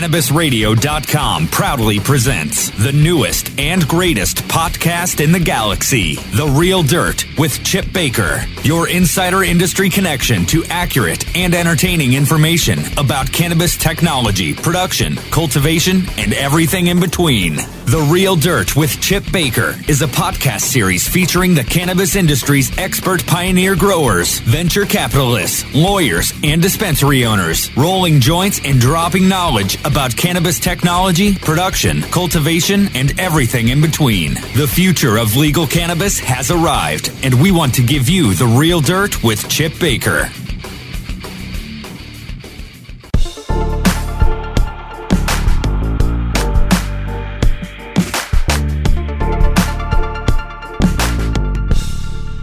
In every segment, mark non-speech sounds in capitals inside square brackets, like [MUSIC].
CannabisRadio.com proudly presents the newest and greatest podcast in the galaxy, The Real Dirt with Chip Baker, your insider industry connection to accurate and entertaining information about cannabis technology, production, cultivation, and everything in between. The Real Dirt with Chip Baker is a podcast series featuring the cannabis industry's expert pioneer growers, venture capitalists, lawyers, and dispensary owners, rolling joints and dropping knowledge about cannabis technology, production, cultivation, and everything in between. The future of legal cannabis has arrived, and we want to give you the real dirt with Chip Baker.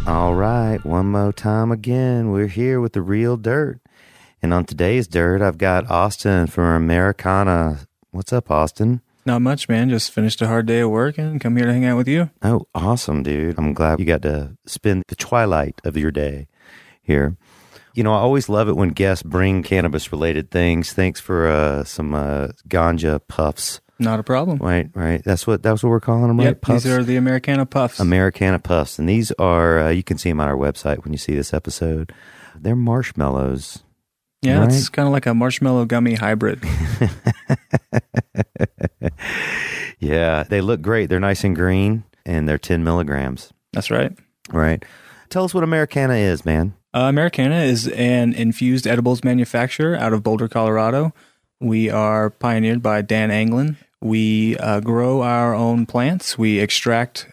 All right, one more time again. We're here with the real dirt. And on today's dirt, I've got Austin from Americanna. What's up, Austin? Not much, man. Just finished a hard day of work and come here to hang out with you. Oh, awesome, dude. I'm glad you got to spend the twilight of your day here. You know, I always love it when guests bring cannabis related things. Thanks for uh, some uh, ganja puffs. Not a problem. Right, right. That's what that's what we're calling them, right? Yep, these are the Americanna Puffs. Americanna Puffs, and these are uh, you can see them on our website when you see this episode. They're marshmallows. Yeah, right. it's kind of like a marshmallow gummy hybrid. [LAUGHS] Yeah, they look great. They're nice and green, and they're ten milligrams. That's right. Right. Tell us what Americanna is, man. Uh, Americanna is an infused edibles manufacturer out of Boulder, Colorado. We are pioneered by Dan Anglin. We uh, grow our own plants. We extract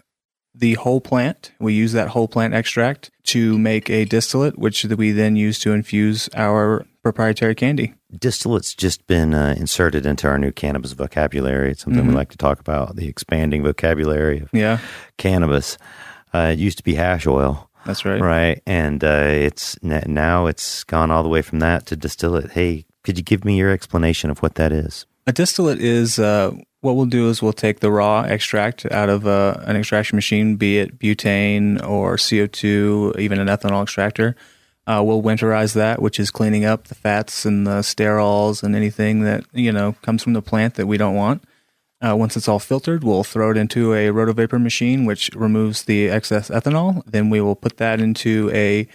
the whole plant. We use that whole plant extract to make a distillate, which we then use to infuse our proprietary candy. Distillate's just been uh, inserted into our new cannabis vocabulary. It's something we like to talk about the expanding vocabulary of Yeah, cannabis. Uh, it used to be hash oil, that's right. right? And uh, it's now it's gone all the way from that to distillate. Hey, could you give me your explanation of what that is? A distillate is uh, what we'll do is we'll take the raw extract out of uh, an extraction machine, be it butane or CO2, even an ethanol extractor. Uh, we'll winterize that, which is cleaning up the fats and the sterols and anything that you know comes from the plant that we don't want. Uh, once it's all filtered, we'll throw it into a rotovapor machine, which removes the excess ethanol. Then we will put that into a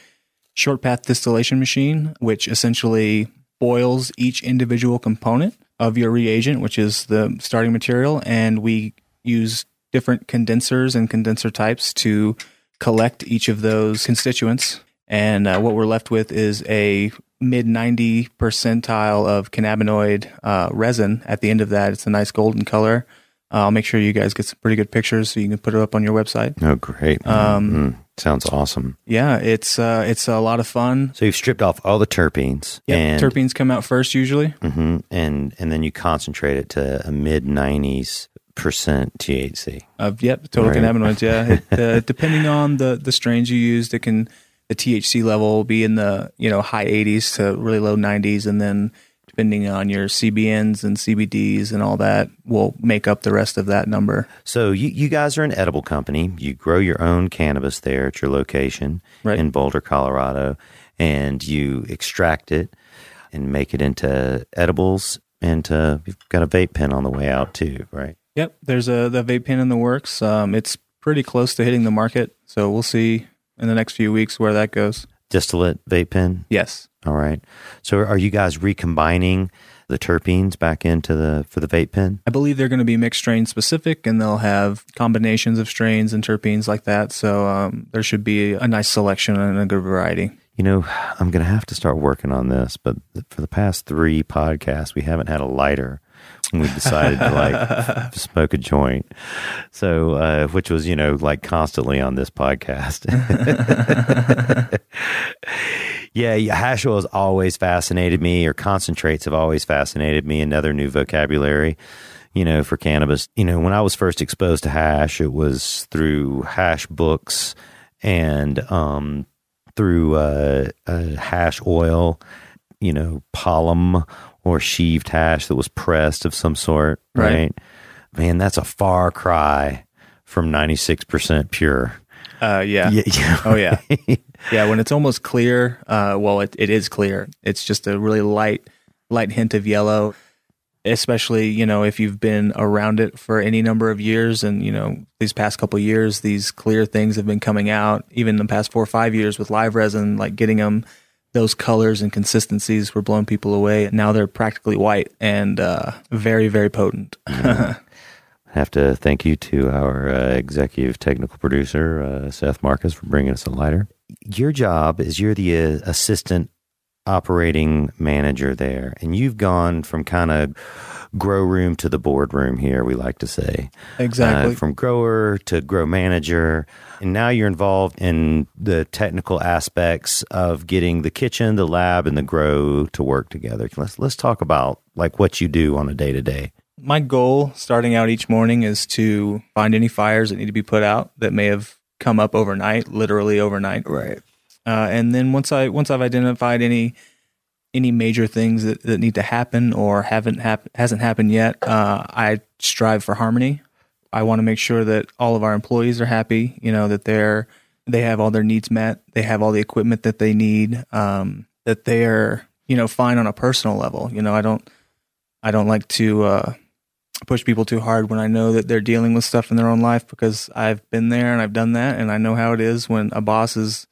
short path distillation machine, which essentially boils each individual component of your reagent, which is the starting material, and we use different condensers and condenser types to collect each of those constituents. And uh, what we're left with is a mid 90 percentile of cannabinoid uh, resin. At the end of that, it's a nice golden color. Uh, I'll make sure you guys get some pretty good pictures so you can put it up on your website. Oh, great! Um, Mm, sounds awesome. Yeah, it's uh, it's a lot of fun. So you've stripped off all the terpenes, Yeah, terpenes come out first usually. Mhm. and and then you concentrate it to a mid nineties percent THC. Of yep, total Right. cannabinoids. Yeah, [LAUGHS] it, uh, depending on the the strains you use, it can the THC level will be in the you know high 80s to really low 90s, and then depending on your CBNs and CBDs and all that, will make up the rest of that number. So you you guys are an edible company. You grow your own cannabis there at your location Right. in Boulder, Colorado, and you extract it and make it into edibles. And uh, you've got a vape pen on the way out too, right? Yep, there's a the vape pen in the works. Um, it's pretty close to hitting the market, so we'll see in the next few weeks where that goes. Distillate vape pen. Yes. All right. So are you guys recombining the terpenes back into the for the vape pen? I believe they're going to be mixed strain specific, and they'll have combinations of strains and terpenes like that. So um, there should be a nice selection and a good variety. You know, I'm going to have to start working on this, but for the past three podcasts, we haven't had a lighter. And we decided to like [LAUGHS] smoke a joint. So, uh, which was, you know, like constantly on this podcast. [LAUGHS] yeah, hash oil has always fascinated me, or concentrates have always fascinated me. Another new vocabulary, you know, for cannabis. You know, when I was first exposed to hash, it was through hash books and um, through uh, uh, hash oil, you know, palm or sheaved hash that was pressed of some sort, right? Right. Man, that's a far cry from 96% pure. Uh, yeah. Yeah, yeah. Oh yeah. [LAUGHS] yeah. When it's almost clear, uh, well, it, it is clear. It's just a really light, light hint of yellow. especially you know if you've been around it for any number of years and you know these past couple years these clear things have been coming out even in the past four or five years with live resin like getting them those colors and consistencies were blowing people away now they're practically white and uh, very very potent [LAUGHS] I have to thank you to our uh, executive technical producer uh, Seth Marcus for bringing us a lighter. Your job is you're the uh, assistant operating manager there, and you've gone from kind of grow room to the boardroom here. We like to say exactly uh, from grower to grow manager, and now you're involved in the technical aspects of getting the kitchen, the lab, and the grow to work together. Let's let's talk about like what you do on a day to day. my goal starting out each morning is to find any fires that need to be put out that may have come up overnight, literally overnight. Right. Uh, and then once I once I've identified any any major things that, that need to happen or haven't hap- hasn't happened yet, uh, I strive for harmony. I want to make sure that all of our employees are happy. You know that they're they have all their needs met. They have all the equipment that they need. Um, that they're you know fine on a personal level. You know I don't I don't like to uh, push people too hard when I know that they're dealing with stuff in their own life because I've been there and I've done that and I know how it is when a boss is,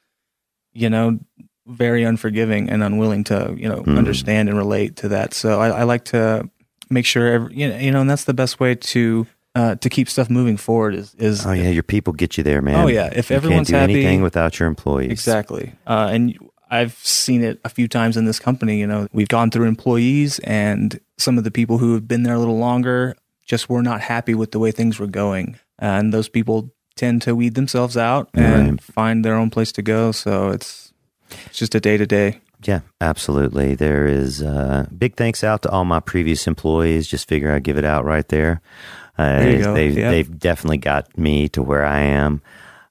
you know, very unforgiving and unwilling to, you know, Mm. understand and relate to that. So I, I like to make sure, every, you know, you know, and that's the best way to uh, to keep stuff moving forward is is Oh yeah, your people get you there, man. Oh, yeah. If you everyone's can't do happy- anything without your employees. Exactly. Uh, and I've seen it a few times in this company. You know, we've gone through employees and some of the people who have been there a little longer just were not happy with the way things were going. And those people tend to weed themselves out and Right. find their own place to go. So it's, it's just a day to day. Yeah, absolutely. There is uh, big thanks out to all my previous employees. Just figure I'd give it out right there. Uh, There. They've Yeah. they've definitely got me to where I am.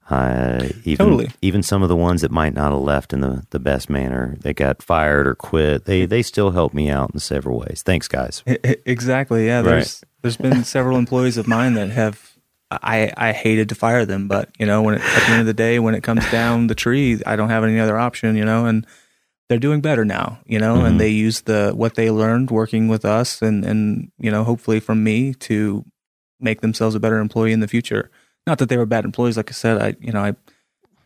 Uh, even Totally. even some of the ones that might not have left in the, the best manner, they got fired or quit. They they still help me out in several ways. Thanks, guys. Exactly. Yeah. There's, there's been several [LAUGHS] employees of mine that have, I, I hated to fire them, but you know, when it, at the end of the day, when it comes [LAUGHS] down the tree, I don't have any other option, you know, and they're doing better now, you know, Mhm. and they use the, what they learned working with us and, and, you know, hopefully from me to make themselves a better employee in the future. Not that they were bad employees. Like I said, I, you know, I,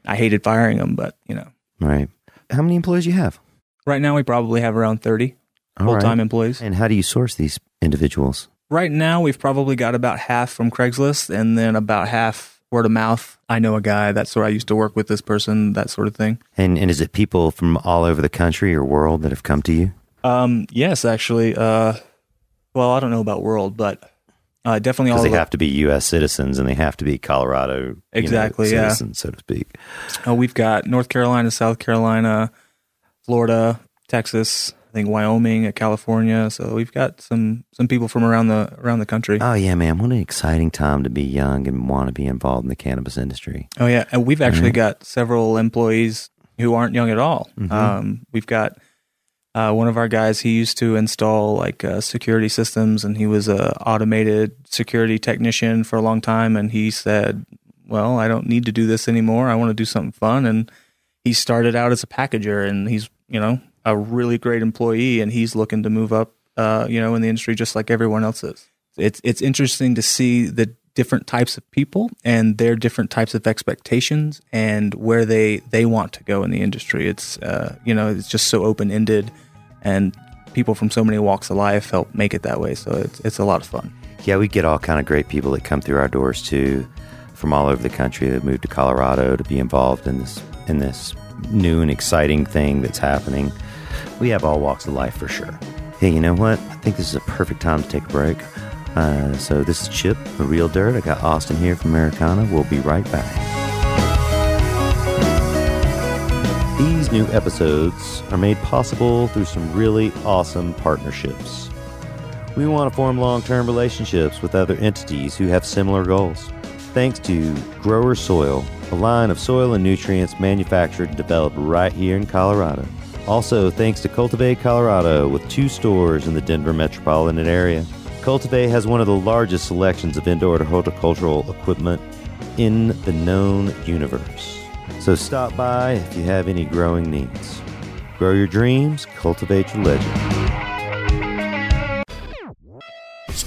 I hated firing them, but you know, Right. How many employees you have? right now we probably have around 30 All full right. time employees. And how do you source these individuals? Right now, we've probably got about half from Craigslist and then about half word of mouth. I know a guy, that's where I used to work with this person, that sort of thing. And and is it people from all over the country or world that have come to you? Um, yes, actually. Uh, well, I don't know about world, but uh, definitely all Because they have to be U.S. citizens and they have to be Colorado you know, Exactly, yeah. citizens, so to speak. uh, we've got North Carolina, South Carolina, Florida, Texas, I think Wyoming, uh, California. So we've got some some people from around the around the country. Oh yeah, man! What an exciting time to be young and want to be involved in the cannabis industry. Oh yeah, and we've actually Right. got several employees who aren't young at all. Mhm. Um, we've got uh, one of our guys. He used to install like uh, security systems, and he was a automated security technician for a long time. And he said, "Well, I don't need to do this anymore. I want to do something fun." And he started out as a packager, and he's you know a really great employee, and he's looking to move up, uh, you know, in the industry just like everyone else is. It's it's interesting to see the different types of people and their different types of expectations and where they they want to go in the industry. It's uh, you know it's just so open ended, and people from so many walks of life help make it that way. So it's it's a lot of fun. Yeah, we get all kind of great people that come through our doors too, from all over the country that moved to Colorado to be involved in this in this new and exciting thing that's happening. We have all walks of life for sure. Hey, you know what? I think this is a perfect time to take a break. Uh, so this is Chip, the Real Dirt. I got Austin here from Americanna. We'll be right back. These new episodes are made possible through some really awesome partnerships. We want to form long term relationships with other entities who have similar goals. Thanks to Grower Soil, a line of soil and nutrients manufactured and developed right here in Colorado. Also, thanks to Cultivate Colorado, with two stores in the Denver metropolitan area. Cultivate has one of the largest selections of indoor horticultural equipment in the known universe. So stop by if you have any growing needs. Grow your dreams, cultivate your legend.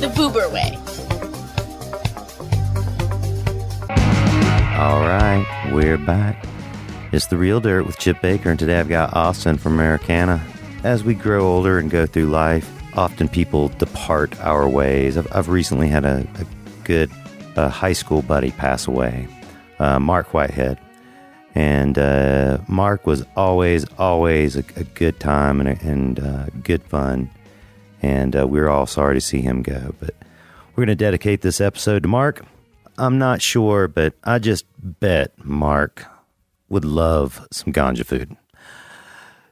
the Vuber way. All right, we're back. It's the real dirt with Chip Baker, and today I've got Austin from Americanna. As we grow older and go through life, often people depart our ways. I've, I've recently had a, a good uh, high school buddy pass away, uh, Mark Whitehead. And uh, Mark was always, always a, a good time and, and uh, good fun. And uh, we're all sorry to see him go. But we're going to dedicate this episode to Mark. I'm not sure, but I just bet Mark would love some ganja food.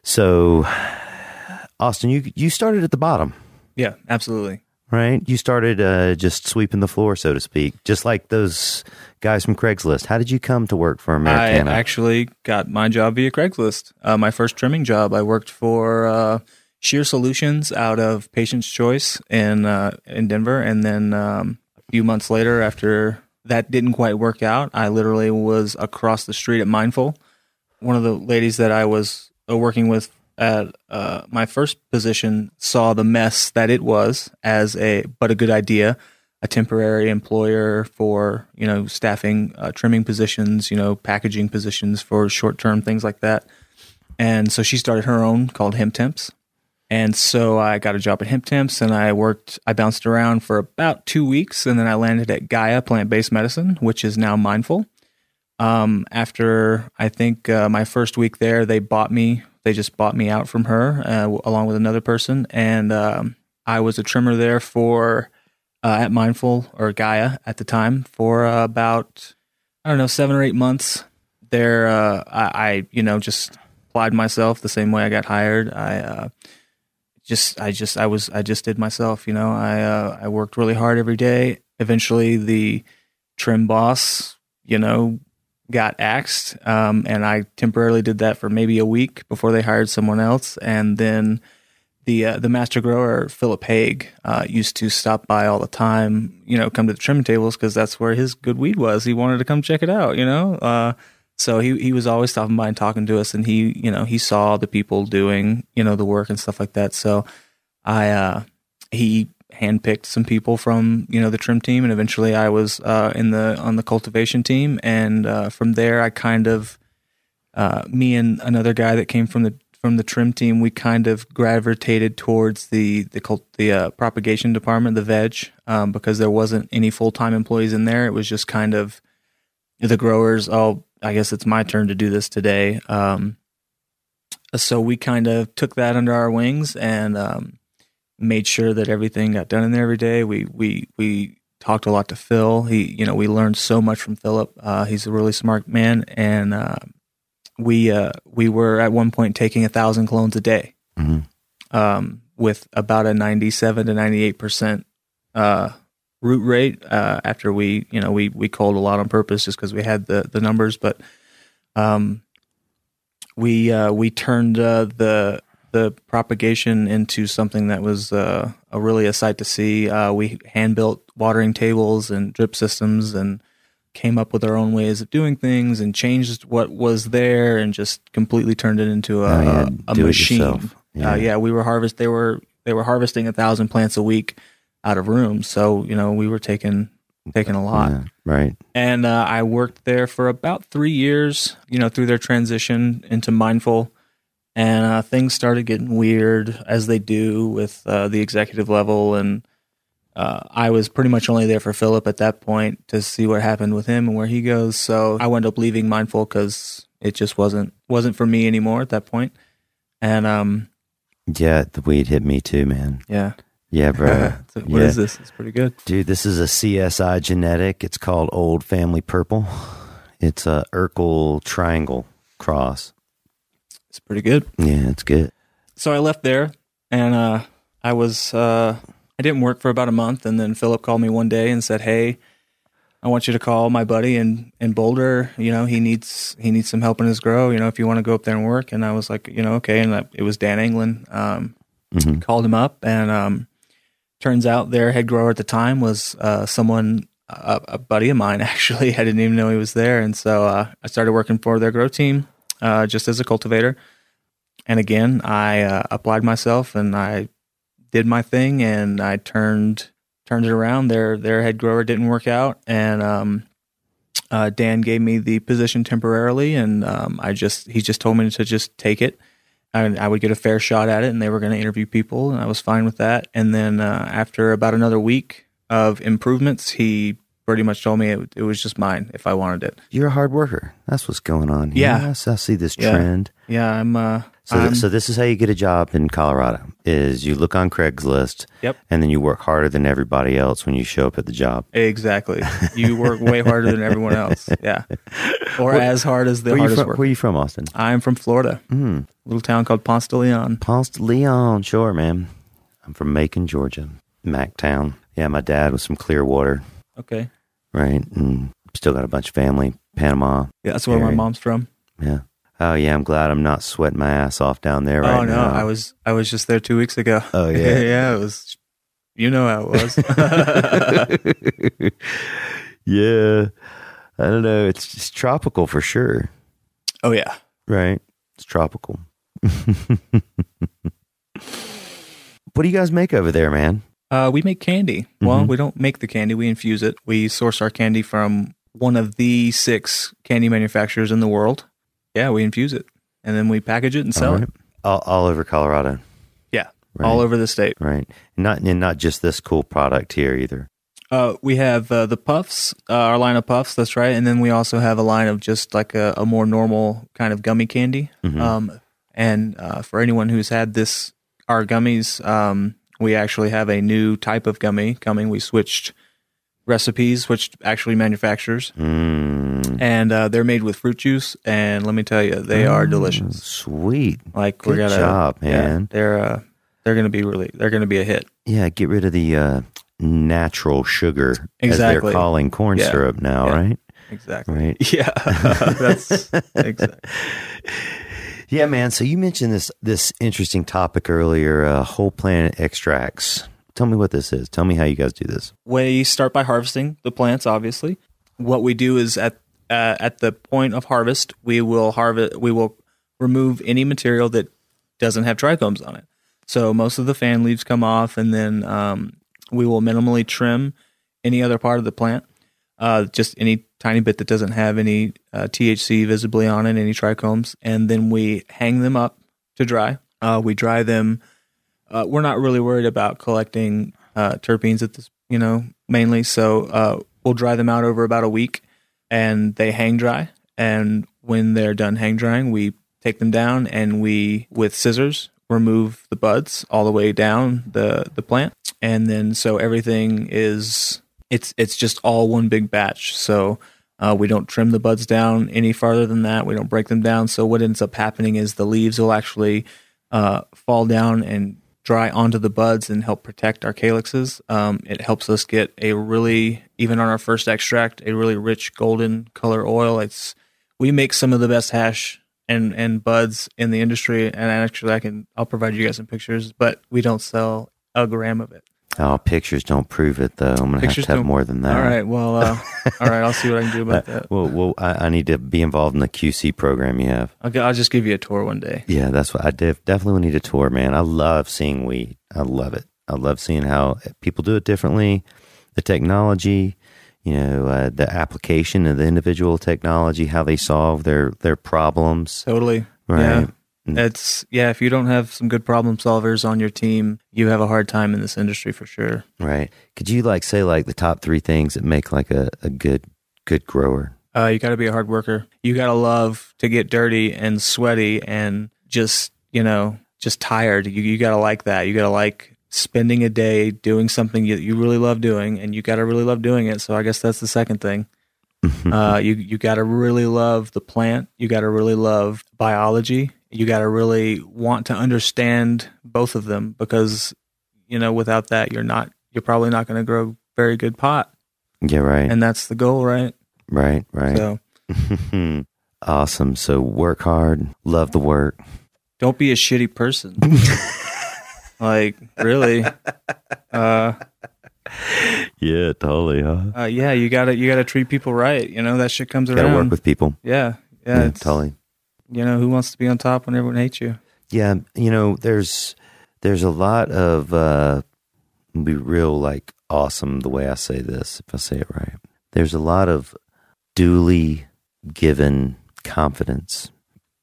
So, Austin, you you started at the bottom, Yeah, absolutely. right? You started uh, just sweeping the floor, so to speak, just like those guys from Craigslist. How did you come to work for Americanna? I actually got my job via Craigslist. Uh, my first trimming job, I worked for uh, Shear Solutions out of Patient's Choice in uh, in Denver, and then um, a few months later, after that didn't quite work out, I literally was across the street at Mindful. One of the ladies that I was uh, working with at uh, my first position saw the mess that it was as a but a good idea a temporary employer for you know staffing uh, trimming positions you know packaging positions for short term things like that. And so she started her own called hemp temps and so i got a job at hemp temps and i worked i bounced around for about two weeks and then i landed at gaia plant-based medicine which is now mindful um, after i think uh, my first week there they bought me they just bought me out from her uh, along with another person and um, i was a trimmer there for uh, at Mindful or Gaia at the time for about I don't know seven or eight months. There, uh, I, I you know just applied myself the same way I got hired. I uh, just I just I was I just did myself. You know I uh, I worked really hard every day. Eventually, the trim boss, you know, got axed, um, and I temporarily did that for maybe a week before they hired someone else, and then the uh, the master grower Philip Haig uh, used to stop by all the time. You know, come to the trimming tables because that's where his good weed was. He wanted to come check it out. You know, uh, so he he was always stopping by and talking to us, and he you know he saw the people doing you know the work and stuff like that. So I uh, he handpicked some people from you know the trim team, and eventually I was uh, in the on the cultivation team, and uh, from there I kind of uh, me and another guy that came from the from the trim team, we kind of gravitated towards the the cult, the uh, propagation department, the veg, um, because there wasn't any full time employees in there. It was just kind of the growers. Oh, I guess it's my turn to do this today. Um, so we kind of took that under our wings and um, made sure that everything got done in there every day. We we we talked a lot to Phil. He you know we learned so much from Philip. Uh, he's a really smart man and. Uh, we uh, we were at one point taking a thousand clones a day, um, with about a ninety-seven to ninety-eight percent uh, root rate. Uh, after we, you know, we we called a lot on purpose just because we had the the numbers, but um, we uh, we turned uh, the the propagation into something that was uh, a really a sight to see. Uh, we hand built watering tables and drip systems and came up with our own ways of doing things and changed what was there and just completely turned it into a, Oh, yeah, a, a machine. Yeah. Uh, yeah, we were harvest. They were they were harvesting a thousand plants a week out of rooms. So you know we were taking taking a lot. Yeah, right. And uh, I worked there for about three years. You know through their transition into mindful. and uh, things started getting weird as they do with uh, the executive level. And uh, I was pretty much only there for Philip at that point to see what happened with him and where he goes. So I wound up leaving Mindful because it just wasn't wasn't for me anymore at that point. And um, Yeah, the weed hit me too, man. yeah, Yeah, bro. [LAUGHS] What is Yeah. this? It's pretty good. Dude, this is a CSI genetic. It's called Old Family Purple. It's a Urkel triangle cross. It's pretty good. Yeah, it's good. so I left there and uh, I was uh, I didn't work for about a month and then Philip called me one day and said, "Hey, I want you to call my buddy in in Boulder. You know, he needs he needs some help in his grow. You know, if you want to go up there and work." And I was like, you know, okay. And I, it was Dan England. Um, Mhm. Called him up and um, turns out their head grower at the time was uh, someone. A, a buddy of mine [LAUGHS] actually, I didn't even know he was there, and so uh, I started working for their grow team uh, just as a cultivator. And again, I uh, applied myself and I did my thing and I turned turned it around. Their their head grower didn't work out, and um, uh, Dan gave me the position temporarily, and um, I just he just told me to just take it. I, I would get a fair shot at it, and they were going to interview people, and I was fine with that. And then uh, after about another week of improvements, he pretty much told me it, it was just mine if I wanted it. You're a hard worker. That's what's going on. here. Yeah. I see this Yeah. trend. Yeah, I'm. Uh, So, th- so this is how you get a job in Colorado: is you look on Craigslist, Yep. and then you work harder than everybody else when you show up at the job. Exactly. You work way harder than everyone else. Yeah. [LAUGHS] Or as hard as the Where hardest from, work. where are you from, Austin? I'm from Florida. Mm. little town called Ponce de Leon. Ponce de Leon, sure, man. I'm from Macon, Georgia, Mactown. Yeah, my dad was from Clearwater, Okay. right? And still got a bunch of family, Panama. Yeah, that's where my mom's from. Yeah. Oh yeah, I'm glad I'm not sweating my ass off down there right now. oh no, now. I was I was just there two weeks ago. Oh, yeah. [LAUGHS] yeah, it was. You know how it was. [LAUGHS] [LAUGHS] yeah. I don't know. It's tropical for sure, oh yeah. right? It's tropical. what do you guys make over there, man? Uh, we make candy. Well, Mhm. we don't make the candy. We infuse it. We source our candy from one of the six candy manufacturers in the world. Yeah, we infuse it and then we package it and sell all, it. all, all over Colorado, Yeah, right? all over the state. right? Not and not just this cool product here either. Uh, we have uh, the puffs, uh, our line of puffs. That's right, and then we also have a line of just like a, a more normal kind of gummy candy. Mhm. Um, and uh, for anyone who's had this, our gummies, um, we actually have a new type of gummy coming. We switched recipes, which actually manufacturers, Mm. and uh, they're made with fruit juice. And let me tell you, they are delicious. Sweet. Like Good we got job, yeah, man. they're uh, they're gonna be really they're gonna be a hit. Yeah, get rid of the uh, natural sugar, as Exactly. they're calling corn Yeah. syrup now, Yeah. right? Exactly. Right. [LAUGHS] Yeah, [LAUGHS] that's exactly. [LAUGHS] Yeah, man. So you mentioned this this interesting topic earlier, uh, whole plant extracts. Tell me what this is. Tell me how you guys do this. we start by harvesting the plants obviously what we do is at uh, at the point of harvest we will harvest we will remove any material that doesn't have trichomes on it so most of the fan leaves come off and then um, we will minimally trim any other part of the plant uh, just any tiny bit that doesn't have any uh, THC visibly on it, any trichomes, and then we hang them up to dry. Uh, we dry them. Uh, we're not really worried about collecting uh, terpenes at this, you know, mainly. So uh, we'll dry them out over about a week, and they hang dry. And when they're done hang drying, we take them down and we, with scissors, remove the buds all the way down the the plant, and then so everything is it's it's just all one big batch. So uh, we don't trim the buds down any farther than that. We don't break them down. So what ends up happening is the leaves will actually uh, fall down and dry onto the buds and help protect our calyxes. Um, it helps us get a really, even on our first extract, a really rich golden color oil. It's we make some of the best hash and and buds in the industry. And actually, I can I'll provide you guys some pictures, but we don't sell a gram of it. Oh, pictures don't prove it though. I'm gonna have Pictures to have don't- more than that. All right, well, uh, [LAUGHS] all right, I'll see what I can do about that. Well, well, I, I need to be involved in the QC program you have. I'll, I'll just give you a tour one day. Yeah, that's what I def- definitely need a tour, man. I love seeing weed. I love it. I love seeing how people do it differently, the technology, you know, uh, the application of the individual technology, how they solve their their problems. Totally. Right. Yeah. It's yeah. If you don't have some good problem solvers on your team, you have a hard time in this industry for sure. Right. Could you like say like the top three things that make like a, a good good grower? Uh, you got to be a hard worker. You got to love to get dirty and sweaty and just you know just tired. You you got to like that. You got to like spending a day doing something that you really love doing, and you got to really love doing it. So I guess that's the second thing. Uh, you you got to really love the plant. You got to really love biology. You got to really want to understand both of them because you know without that you're not you're probably not going to grow very good pot, Yeah, right. and that's the goal, right? right, right. So [LAUGHS] awesome. So work hard, love the work. don't be a shitty person. [LAUGHS] like really, uh, [LAUGHS] Yeah, totally, huh? uh, yeah, you gotta you gotta treat people right. You know that shit comes Gotta around. work with people. yeah, yeah, Yeah, totally. You know who wants to be on top when everyone hates you? Yeah, you know, there's there's a lot of uh be real like awesome the way I say this, if I say it right. There's a lot of duly given confidence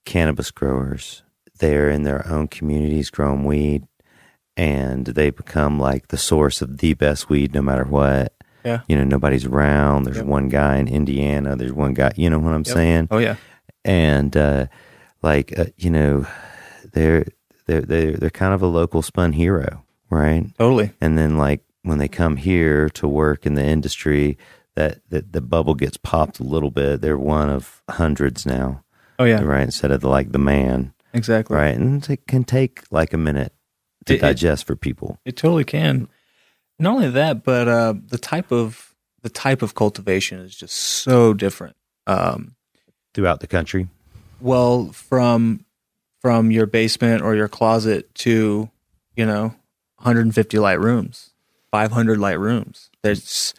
cannabis growers. They're in their own communities growing weed and they become like the source of the best weed no matter what. Yeah. You know, nobody's around. There's Yep. one guy in Indiana. There's one guy, you know what I'm Yep. saying? Oh yeah, and uh, like uh, you know, they're they're they're they're kind of a local spun hero, right? totally. And then like when they come here to work in the industry, that that the bubble gets popped a little bit. They're one of hundreds now, Oh yeah, right? Instead of the, like the man, exactly. right? And it can take like a minute to It- it- digest for people. It totally can. Not only that, but uh, the type of the type of cultivation is just so different. Um, throughout the country. well, from from your basement or your closet to you know 150 light rooms, 500 light rooms. There's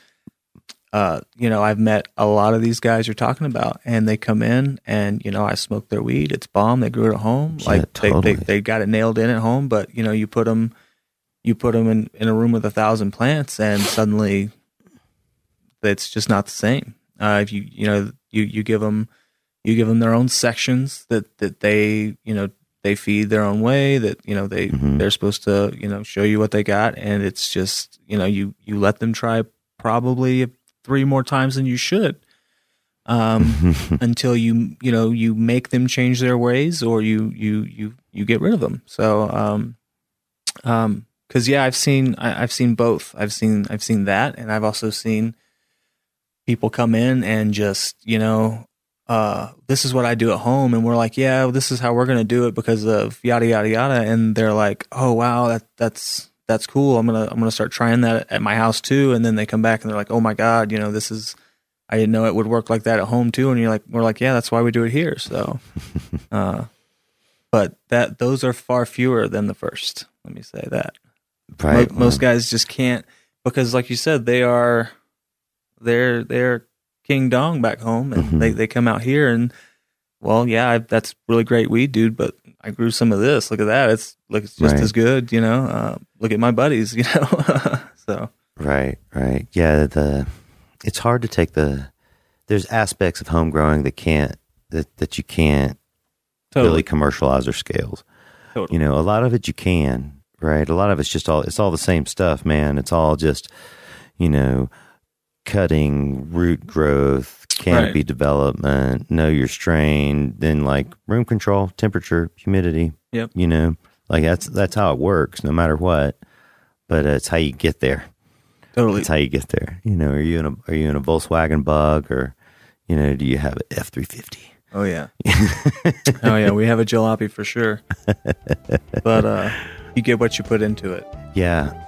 uh, you know, I've met a lot of these guys you're talking about, and they come in and you know, I smoke their weed. It's bomb. They grew it at home. Yeah, Like they, totally. they they got it nailed in at home. But you know, you put them, you put them in in a room with a thousand plants, and suddenly, it's just not the same. Uh, if you you know you you give them you give them their own sections that that they you know they feed their own way that you know they Mhm. they're supposed to you know show you what they got and it's just you know you you let them try probably three more times than you should um [LAUGHS] until you you know you make them change their ways or you you you you get rid of them. So um um because yeah i've seen I, i've seen both. I've seen i've seen that and i've also seen people come in and just you know uh this is what i do at home and we're like yeah this is how we're going to do it because of yada yada yada and they're like oh wow that that's that's cool i'm gonna i'm gonna start trying that at my house too and then they come back and they're like oh my god you know this is I didn't know it would work like that at home too. And you're like, we're like, yeah, that's why we do it here. So, [LAUGHS] uh, but that those are far fewer than the first. Let me say that Right. most guys just can't because, like you said, they are they're they're king dong back home, and Mhm. they they come out here and well, yeah, I, that's really great weed, dude. But I grew some of this. Look at that. It's like it's just Right. as good, you know. Uh, look at my buddies, [LAUGHS] you know. [LAUGHS] so Right, right. Yeah, the it's hard to take the there's aspects of home growing that can't that, that you can't totally, really commercialize or scales. Totally. You know, a lot of it you can, right? A lot of it's just all it's all the same stuff, man. It's all just, you know, cutting, root growth, canopy Right. development, know your strain, then like room control, temperature, humidity. Yep. You know, like that's that's how it works, no matter what. But uh, it's how you get there. totally. That's how you get there. You know, are you in a are you in a Volkswagen Bug or, you know, do you have an F three fifty? Oh yeah. oh yeah, we have a jalopy for sure. [LAUGHS] But uh you get what you put into it. Yeah,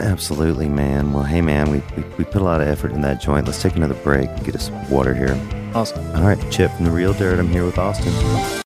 absolutely, man. Well, hey, man, we, we we put a lot of effort in that joint. Let's take another break and get us water here. Awesome. All right, Chip from the Real Dirt. I'm here with Austin.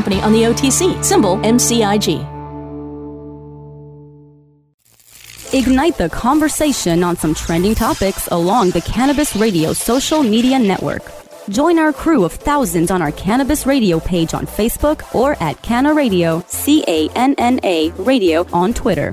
company on the OTC, symbol MCIG. Ignite the conversation on some trending topics along the Cannabis Radio social media network. Join our crew of thousands on our Cannabis Radio page on Facebook or at Canna Radio, C A N N A Radio on Twitter.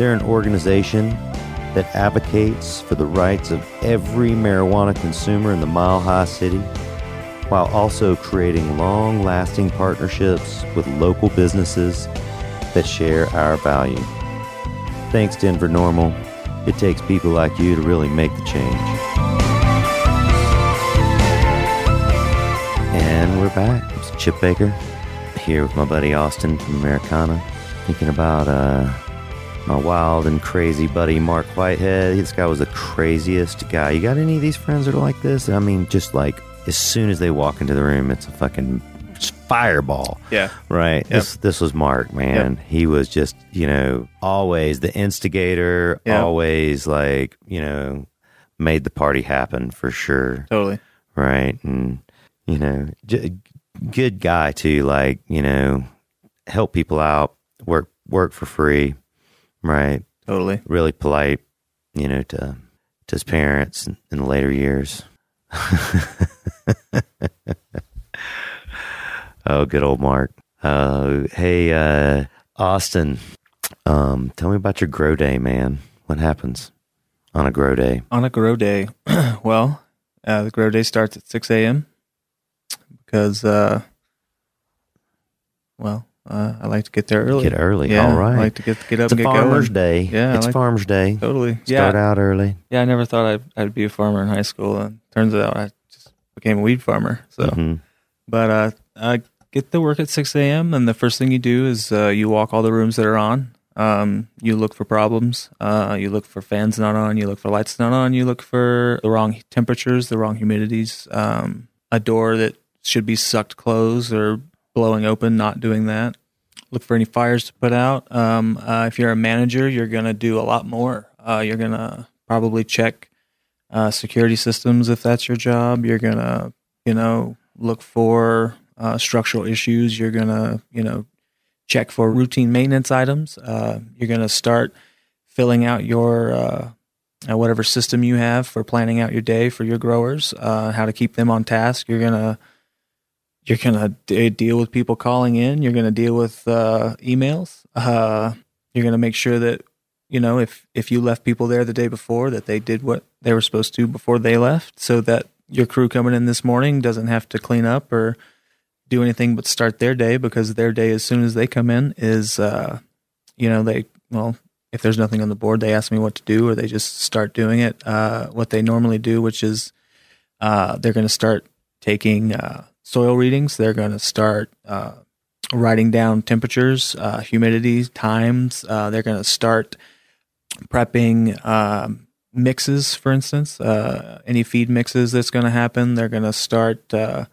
They're an organization that advocates for the rights of every marijuana consumer in the Mile High City while also creating long lasting partnerships with local businesses that share our value. Thanks, Denver NORML. It takes people like you to really make the change. And we're back. It's Chip Baker here with my buddy Austin from Americanna, thinking about uh, my wild and crazy buddy Mark Whitehead. This guy was the craziest guy. You got any of these friends that are like this? I mean, just like as soon as they walk into the room, it's a fucking fireball. Yeah. Right. This this was Mark, man. He was just, you know, always the instigator, Yeah. always like, you know, made the party happen for sure Totally. right? And you know, j- good guy to Like you know, help people out, work work for free, right? Totally. Really polite, you know, to to his parents in, in the later years. [LAUGHS] oh, good old Mark. Uh, hey, uh, Austin, um, tell me about your grow day, man. What happens on a grow day? On a grow day, [CLEARS THROAT] well, uh, the grow day starts at 6 a.m. because, uh, well, uh, I like to get there early. Get early. Yeah, All right. I like to get get up It's and get farmer's going. day. Yeah, it's like- farmer's day. Totally. Start yeah. out early. Yeah, I never thought I'd, I'd be a farmer in high school, and turns out I just became a weed farmer. So, Mhm. but uh, I get to work at 6 a.m. and the first thing you do is uh, you walk all the rooms that are on. Um, you look for problems. Uh, you look for fans not on. You look for lights not on. You look for the wrong temperatures, the wrong humidities. Um, a door that should be sucked closed or blowing open, not doing that. Look for any fires to put out. Um, uh, if you're a manager, you're going to do a lot more. Uh, you're going to probably check uh, security systems if that's your job. You're going to, you know, look for uh, structural issues. You're going to, you know, check for routine maintenance items. Uh, you're going to start filling out your uh, whatever system you have for planning out your day for your growers, how to keep them on task. You're going to you're gonna d- deal with people calling in. You're gonna deal with uh, emails. Uh, you're gonna make sure that you know if if you left people there the day before that they did what they were supposed to before they left, so that your crew coming in this morning doesn't have to clean up or do anything but start their day because their day as soon as they come in is uh, you know they well if there's nothing on the board they ask me what to do or they just start doing it uh, what they normally do which is uh, they're going to start taking uh, soil readings they're going to start uh, writing down temperatures uh, humidity times uh, they're going to start prepping um, mixes for instance uh, any feed mixes that's going to happen. They're going to start uh,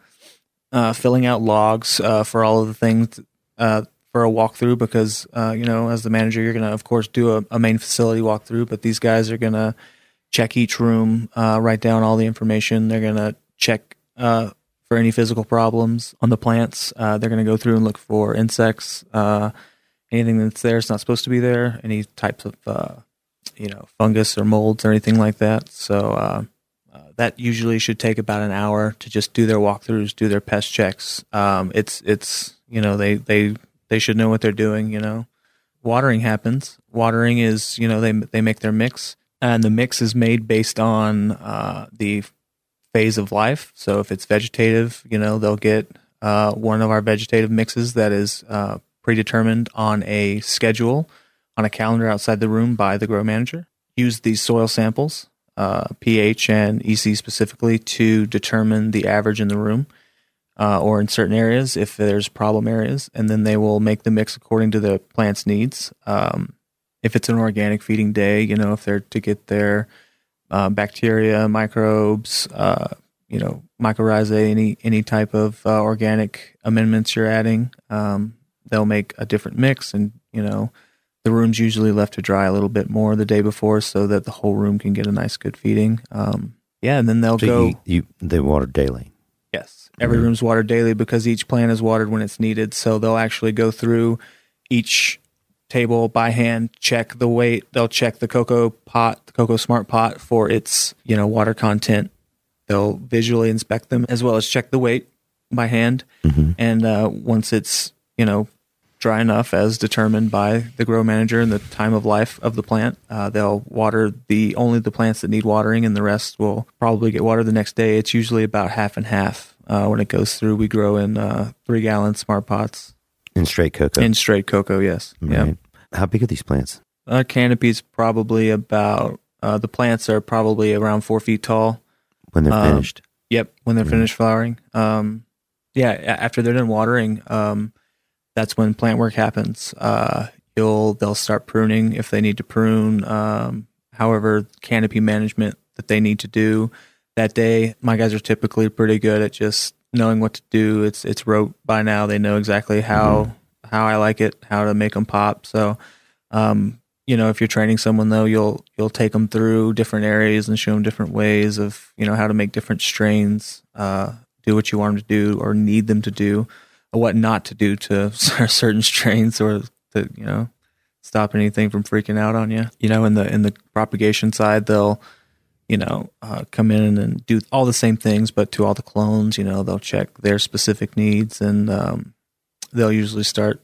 uh, filling out logs uh, for all of the things for a walkthrough because you know as the manager you're going to of course do a, a main facility walkthrough but these guys are going to check each room write down all the information. They're going to check for any physical problems on the plants uh, they're going to go through and look for insects uh, anything that's there it's not supposed to be there any types of uh, you know fungus or molds or anything like that so uh, uh, that usually should take about an hour to just do their walkthroughs, do their pest checks. Um, it's it's you know they they they should know what they're doing. You know, watering happens. Watering is you know they they make their mix, and the mix is made based on uh, the phase of life. So if it's vegetative, you know they'll get uh, one of our vegetative mixes that is uh, predetermined on a schedule on a calendar outside the room by the grow manager. Use these soil samples uh, pH and EC specifically to determine the average in the room. uh, or in certain areas if there's problem areas, and then they will make the mix according to the plant's needs. Um, if it's an organic feeding day, you know, if they're to get their uh, bacteria, microbes, uh, you know, mycorrhizae, any any type of uh, organic amendments you're adding, um, they'll make a different mix, and you know, the room's usually left to dry a little bit more the day before, so that the whole room can get a nice good feeding. Um, yeah, and then they'll So go. you, you they water daily. Yes. Every room's watered daily because each plant is watered when it's needed. So they'll actually go through each table by hand, check the weight. They'll check the coco pot, the coco smart pot for its, you know, water content. They'll visually inspect them as well as check the weight by hand. And uh, once it's, you know, dry enough as determined by the grow manager and the time of life of the plant, uh, they'll water the only the plants that need watering, and the rest will probably get watered the next day. It's usually about half and half uh, when it goes through. We grow in uh, three gallon smart pots In straight coco. in straight coco. Yes, yeah. How big are these plants? Our canopy's probably about uh, the plants are probably around four feet tall. When they're Um, finished. Yep, when they're finished flowering. Um, yeah, after they're done watering, um, that's when plant work happens. Uh, you'll they'll start pruning if they need to prune. Um, however, canopy management that they need to do that day. My guys are typically pretty good at just knowing what to do. It's it's rote by now. They know exactly how how I like it, how to make them pop. So. Um, you know, if you're training someone though, you'll you'll take them through different areas and show them different ways of you know how to make different strains, uh, do what you want them to do or need them to do, or what not to do to [LAUGHS] certain strains or to you know stop anything from freaking out on you. You know, in the in the propagation side, they'll you know uh, come in and do all the same things, but to all the clones, you know, they'll check their specific needs and um, they'll usually start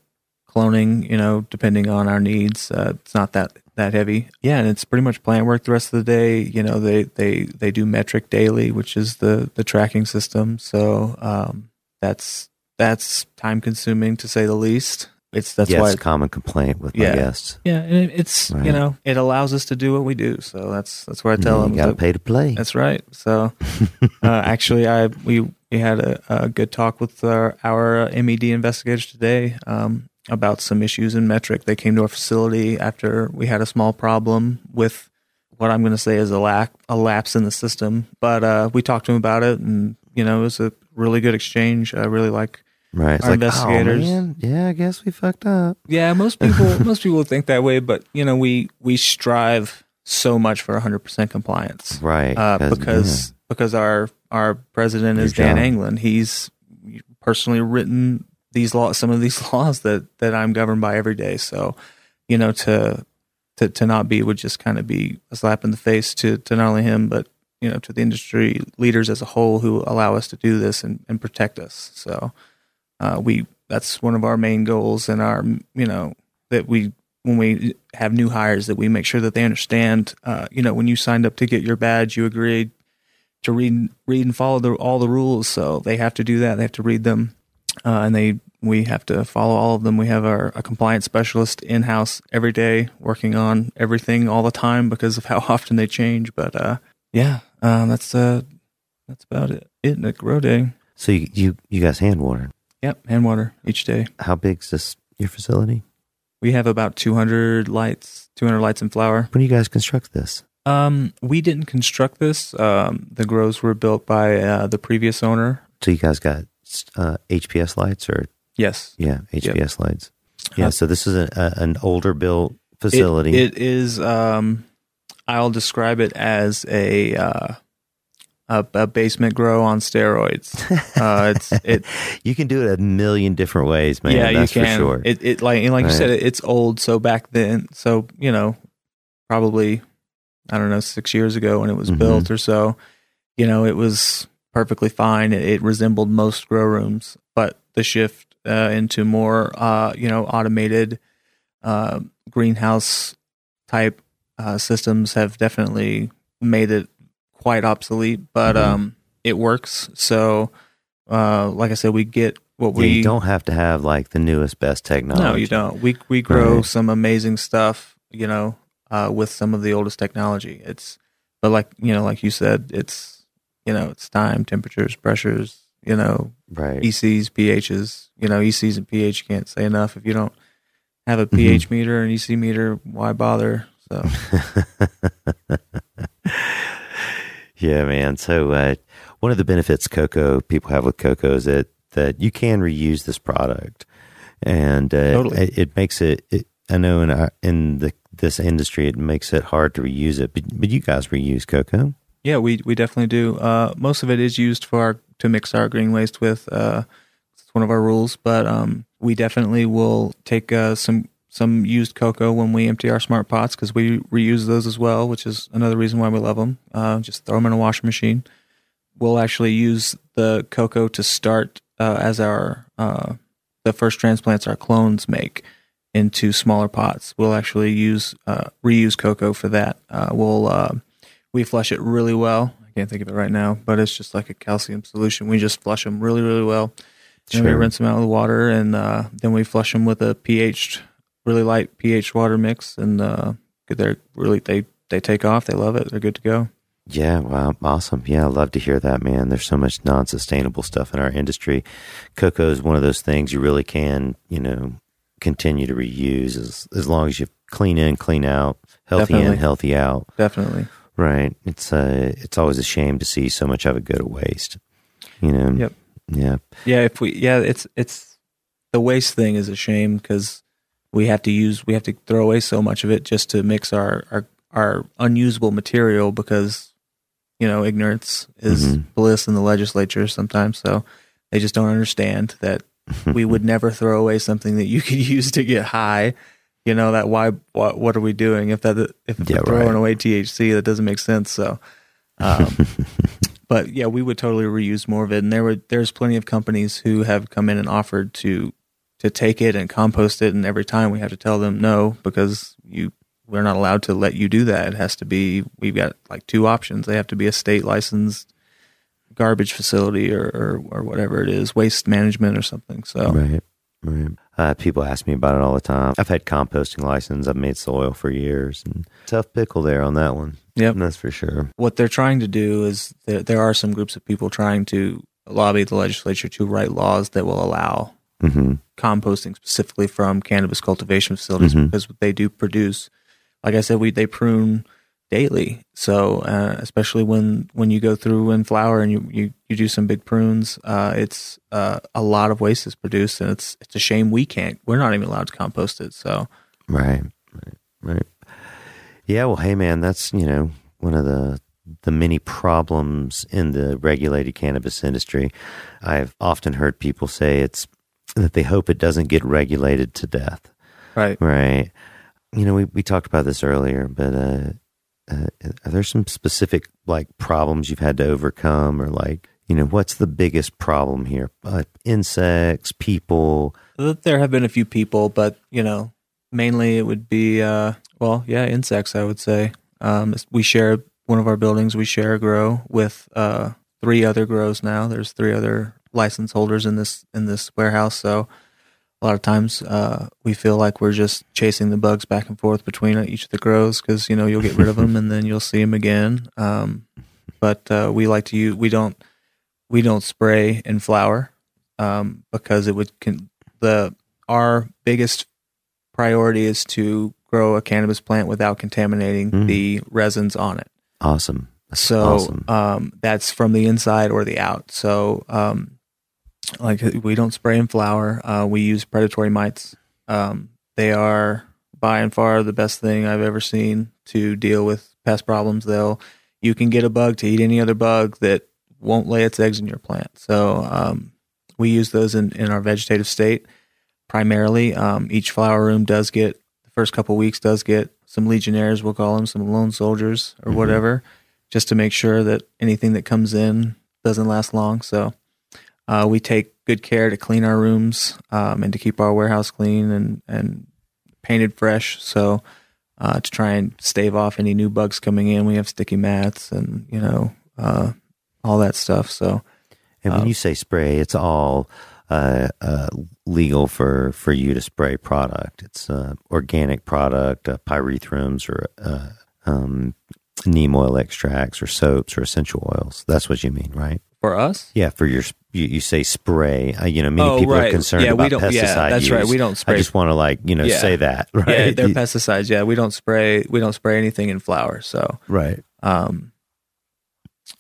cloning, you know, depending on our needs. Uh, it's not that that heavy. Yeah, and it's pretty much plant work the rest of the day. You know, they they they do METRC daily, which is the the tracking system. So um, that's that's time consuming to say the least. It's that's yeah, why it's a common complaint with Yeah. my guests. yeah, and it, it's Right. you know it allows us to do what we do. So that's that's where I tell you them You got to pay to play. that's right. So, [LAUGHS] uh, actually, I we we had a, a good talk with our, our uh, MED investigators today um, about some issues in METRC. They came to our facility after we had a small problem with what I'm going to say is a lack a lapse in the system. But uh, we talked to them about it, and you know, it was a really good exchange. I really like. Right. It's our like, investigators- Oh, man, yeah, I guess we fucked up. Yeah, most [LAUGHS] people most people think that way, but you know, we we strive so much for 100% compliance Right. uh, 'cause, because because our our president is Your Dan job. Anglin. He's personally written these laws, some of these [LAUGHS] laws that that I'm governed by every day. So, you know, to to to not be would just kind of be a slap in the face to to not only him but you know to the industry leaders as a whole who allow us to do this and, and protect us. So, uh, we that's one of our main goals and our you know that we when we have new hires that we make sure that they understand uh, you know when you signed up to get your badge you agreed to read read and follow the, all the rules. So they have to do that. They have to read them. Uh, and they we have to follow all of them. We have our a compliance specialist in house every day working on everything all the time because of [LAUGHS] how often they change. But uh, yeah um, that's uh that's about it. It a So you, you you guys hand water. Yep hand water each day How big's this your facility? We have about 200 lights, 200 lights in flower. When do you guys construct this? Um, we didn't construct this. Um, the grows were built by uh, the previous owner. So you guys got uh, HPS lights or Yes, yeah HPS lights? Yeah. Uh, so this is a, a, an older built It- facility. it is. Um, I'll describe it as a uh, a, a basement grow on steroids. Uh, it's [LAUGHS] it. you can do it a million different ways, man. yeah, that's you can. for sure. It, it like and like you said, it, it's old. So back then, so you know, probably I don't know six years ago when it was Mhm. built or so. You know, it was perfectly fine. It, it resembled most grow rooms, but the shift uh, into more uh, you know automated uh, greenhouse type uh, systems have definitely made it quite obsolete. But Mhm. um, it works. So, uh, like I said, we get what yeah, we you don't have to have like the newest, best technology. no, you don't. We we grow Right. some amazing stuff, you know, uh, with some of the oldest technology. It's but like you know, like you said, it's you know, it's time, temperatures, pressures, You know, Right. ECs, pHs. You know, ECs and pH can't say enough. If you don't have a Mm-hmm. pH meter and EC meter, why bother? So [LAUGHS] Yeah, man. So uh, one of the benefits coco people have with coco is that that you can reuse this product, and uh, Totally. it, it makes it, it. I know in our, in the this industry, it makes it hard to reuse it. But but you guys reuse coco. yeah, we we definitely do. Uh, most of it is used for our, to mix our green waste with. Uh, it's one of our rules, but um, we definitely will take uh, some some used coco when we empty our smart pots because we reuse those as well, which is another reason why we love them. Uh, just throw them in a washing machine. We'll actually use the coco to start uh, as our uh, the first transplants our clones make into smaller pots. We'll actually use uh, reuse cocoa for that. Uh, we'll uh, we flush it really well. I can't think of it right now, but it's just like a calcium solution. We just flush them really, really well. Then we rinse them out with water, and uh, then we flush them with a pH, really light pH water mix, and uh, they're really they they take off. They love it. They're good to go. Yeah, wow, awesome. Yeah, I love to hear that, man. There's so much non-sustainable stuff in our industry. Coco is one of those things you really can, you know, continue to reuse as as long as you clean in, clean out, healthy in, healthy out. Definitely. Right. It's uh it's always a shame to see so much of it go to waste. You know. Yep. Yeah. Yeah, if we yeah, it's it's the waste thing is a shame because we have to use we have to throw away so much of it just to mix our our, our unusable material because you know ignorance is Mhm. bliss in the legislature sometimes. So they just don't understand that [LAUGHS] we would never throw away something that you could [LAUGHS] use to get high. You know that why what what are we doing if that if Yeah, we're throwing right. away THC that doesn't make sense. So. Um, [LAUGHS] but yeah, we would totally reuse more of it. And there were there's plenty of companies who have come in and offered to to take it and compost it, and every time we have to tell them no because you we're not allowed to let you do that. It has to be we've got like two options. They have to be a state licensed garbage facility or or, or whatever it is, waste management or something. So Right. Right. Uh, people ask me about it all the time. I've had composting license. I've made soil for years, and tough pickle there on that one. Yep. that's for sure. what they're trying to do is there, there are some groups of people trying to lobby the legislature to write laws that will allow hmm composting specifically from cannabis cultivation facilities Mhm. because they do produce like i said we they prune daily so uh, especially when when you go through in flower and you you, you do some big prunes uh, it's uh, a lot of waste is produced and it's it's a shame we can't we're not even allowed to compost it so Right. Right. Right. Yeah. Well, hey, man, that's you know one of the the many problems in the regulated cannabis industry. I've often heard people say it's that they hope it doesn't get regulated to death. right Right. You know, we, we talked about this earlier, but uh, uh, are there some specific like problems you've had to overcome, or like you know, what's the biggest problem here? Uh, insects, people. there have been a few people but you know mainly it would be uh well yeah insects i would say um we share one of our buildings we share a grow with uh three other grows now there's three other license holders in this in this warehouse so a lot of times uh we feel like we're just chasing the bugs back and forth between each of the grows because you know you'll get rid of them and then you'll see them again um but uh we like to use we don't we don't spray in flower um because it would con- the our biggest priority is to grow a cannabis plant without contaminating Mm. the resins on it. Awesome. That's So awesome. um, that's from the inside or the out. So um, like we don't spray in flower. Uh, we use predatory mites. Um, they are by and far the best thing I've ever seen to deal with pest problems. They'll you can get a bug to eat any other bug that won't lay its eggs in your plant. So um, we use those in, in our vegetative state primarily. Um, each flower room does get the first couple weeks does get some legionnaires, we'll call them some lone soldiers or whatever, just to make sure that anything that comes in doesn't last long. So uh, we take good care to clean our rooms um, and to keep our warehouse clean and and painted fresh. So uh, to try and stave off any new bugs coming in, we have sticky mats and you know uh, all that stuff. So And when Um, you say spray, it's all uh, uh, legal for, for you to spray product. It's uh, organic product, uh, pyrethrums or uh, um, neem oil extracts or soaps or essential oils. That's what you mean, right? For us? Yeah, for your you, you say spray. Uh, you know, many Oh, people are right. concerned Yeah, we don't- pesticide yeah, that's right. We don't spray- I just want to like you know Yeah. say that right. Yeah, they're You- pesticides. Yeah, we don't spray. We don't spray anything in flowers. So, right. um,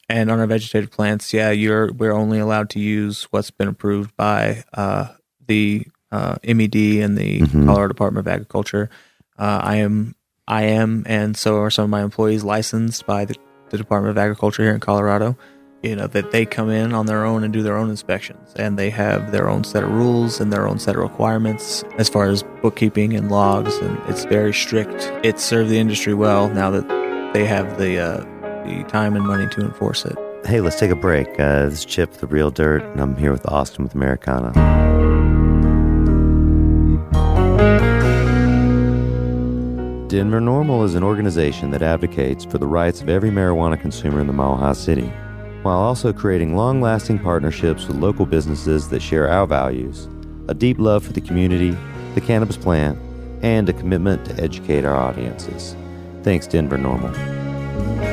and on our vegetative plants, yeah, you're we're only allowed to use what's been approved by uh, the uh, MED and the Mhm. Colorado Department of Agriculture. Uh, I am, I am, and so are some of my employees licensed by the, the Department of Agriculture here in Colorado. You know that they come in on their own and do their own inspections, and they have their own set of rules and their own set of requirements as far as bookkeeping and logs, and it's very strict. It served the industry well now that they have the uh, the time and money to enforce it. Hey, let's take a break. Uh, this is Chip, the Real Dirt, and I'm here with Austin with Americanna. Denver NORML is an organization that advocates for the rights of every marijuana consumer in the Mile High City, while also creating long lasting partnerships with local businesses that share our values, a deep love for the community, the cannabis plant, and a commitment to educate our audiences. Thanks, Denver NORML.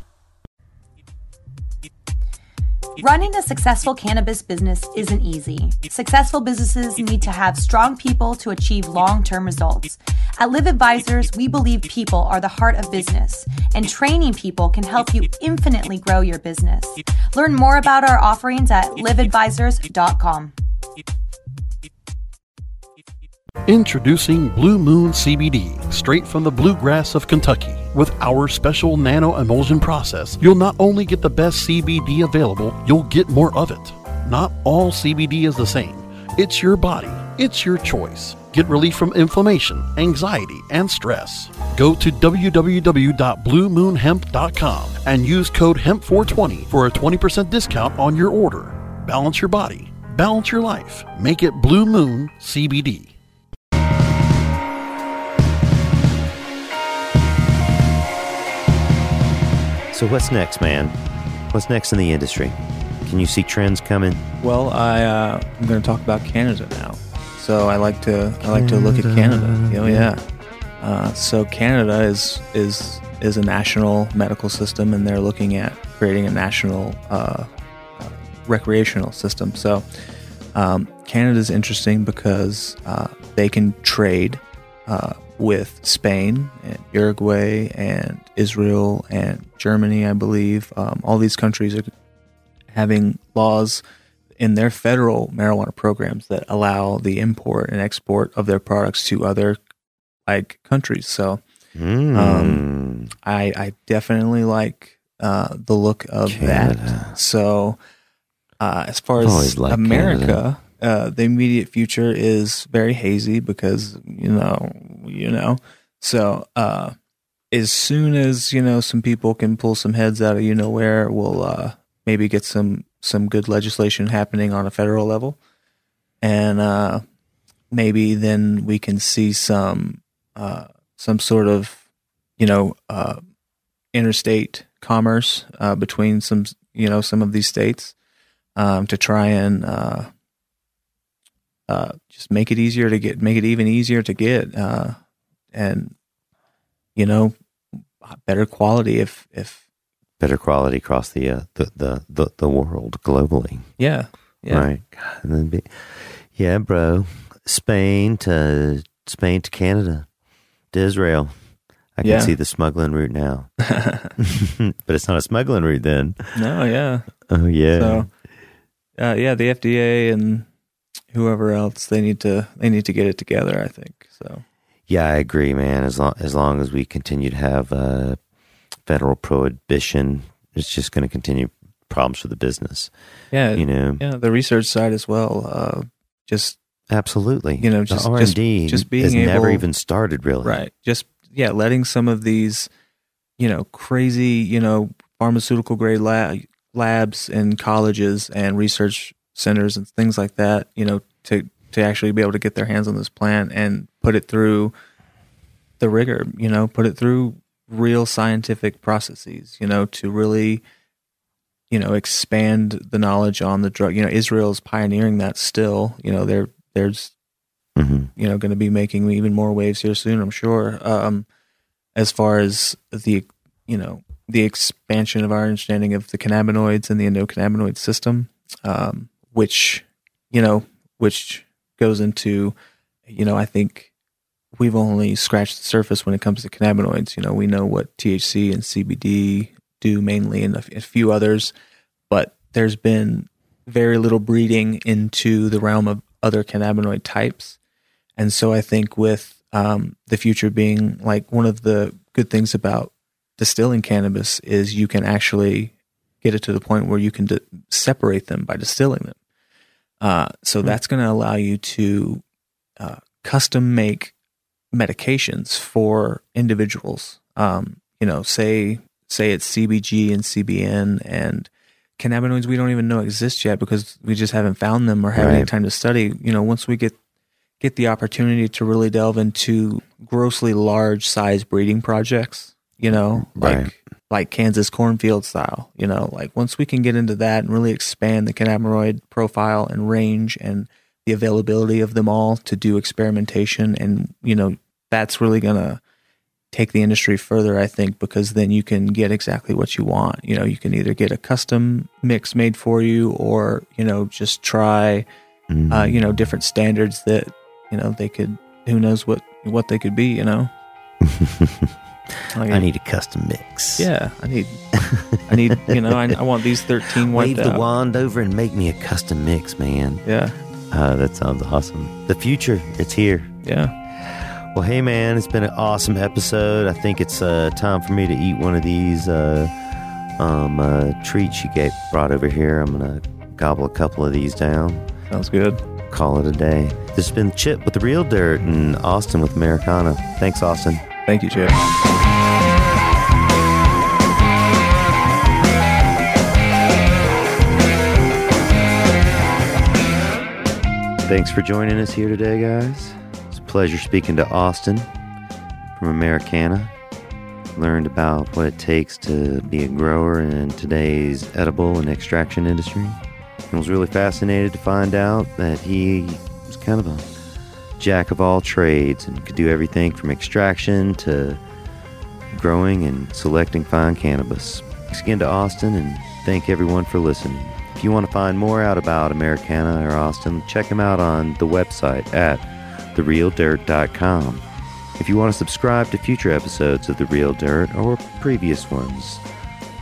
Running a successful cannabis business isn't easy. Successful businesses need to have strong people to achieve long term results. At Live Advisors, we believe people are the heart of business, and training people can help you infinitely grow your business. Learn more about our offerings at liveadvisors.com. Introducing Blue Moon CBD, straight from the bluegrass of Kentucky. With our special nano emulsion process, you'll not only get the best CBD available, you'll get more of it. Not all CBD is the same. It's your body, it's your choice. Get relief from inflammation, anxiety, and stress. Go to www.bluemoonhemp.com and use code HEMP420 for a 20% discount on your order. Balance your body, balance your life. Make it Blue Moon CBD. So, what's next, man? What's next in the industry? Can you see trends coming? Well, I uh, I'm going to talk about Canada now. So I like to I like to look at Canada. Oh yeah. Uh, so Canada is is is a national medical system, and they're looking at creating a national uh, uh, recreational system. So um, Canada is interesting because uh, they can trade uh, with Spain and Uruguay and Israel and Germany, I believe. Um, all these countries are having laws in their federal marijuana programs that allow the import and export of their products to other like countries. So Mm. um, I, I definitely like uh, the look of Canada. that. So uh, as far as America, uh, the immediate future is very hazy because you know you know. So uh, as soon as you know some people can pull some heads out of you know where, we'll uh, maybe get some some good legislation happening on a federal level, and uh, maybe then we can see some uh, some sort of you know interstate commerce between some you know some of these states um, to try and uh, just make it easier to get make it even easier to get uh, and you know better quality if if Better quality across the, uh, the, the, the, the world globally. yeah yeah Right. And then be, yeah, bro. Spain to Spain to Canada to Israel. I can Yeah. see the smuggling route now. [LAUGHS] [LAUGHS] but it's not a smuggling route then. no yeah Oh yeah. So, uh, yeah, the FDA and whoever else they need to they need to get it together. I think so. Yeah, I agree, man. As long as long as we continue to have uh, federal prohibition, it's just going to continue problems for the business. Yeah, you know, yeah, the research side as well. Uh, just absolutely, you know, just R and D just, being has able, never even started really. Right. Just yeah, letting some of these, you know, crazy, you know, pharmaceutical grade lab, labs and colleges and research centers and things like that, you know, to to actually be able to get their hands on this plant and put it through the rigor, you know, put it through real scientific processes, you know, to really you know expand the knowledge on the drug. You know, Israel's pioneering that still. You know, there there's mm-hmm. you know going to be making even more waves here soon. I'm sure. Um, as far as the you know the expansion of our understanding of the cannabinoids and the endocannabinoid system, um, which you know which goes into you know I think we've only scratched the surface when it comes to cannabinoids. You know, we know what THC and CBD do mainly, and a, few others, but there's been very little breeding into the realm of other cannabinoid types. And so I think with um, the future being like one of the good things about distilling cannabis is you can actually get it to the point where you can d- separate them by distilling them. Uh, so mm-hmm. that's going to allow you to uh, custom make medications for individuals. Um, you know, say say it's CBG and CBN and cannabinoids we don't even know exist yet because we just haven't found them or haven't right. time to study. You know, once we get get the opportunity to really delve into grossly large size breeding projects, you know, right. like like Kansas cornfield style, you know, like once we can get into that and really expand the cannabinoid profile and range and the availability of them all to do experimentation and you know that's really going to take the industry further, I think, because then you can get exactly what you want. You know, you can either get a custom mix made for you or, you know, just try, mm. uh, you know, different standards that, you know, they could, who knows what, what they could be, you know? [LAUGHS] like, I need a custom mix. Yeah, I need, I need, you know, I, I want these 13 [LAUGHS] Wave the out. wand over and make me a custom mix, man. Yeah. Uh, that sounds awesome. The future, it's here. Yeah. Well, hey, man, it's been an awesome episode. I think it's uh, time for me to eat one of these uh, um, uh, treats you get brought over here. I'm going to gobble a couple of these down. Sounds good. Call it a day. This has been Chip with the Real Dirt and Austin with Americanna. Thanks, Austin. Thank you, Chip. Thanks for joining us here today, guys It's a pleasure speaking to Austin from Americanna. Learned about what it takes to be a grower in today's edible and extraction industry. And was really fascinated to find out that he was kind of a jack of all trades and could do everything from extraction to growing and selecting fine cannabis. Thanks again to Austin and thank everyone for listening. If you want to find more out about Americanna or Austin, check him out on the website at therealdirt.com. If you want to subscribe to future episodes of The Real Dirt or previous ones,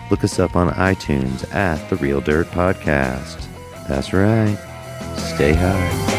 look us up on iTunes at The Real Dirt Podcast. That's right. Stay high.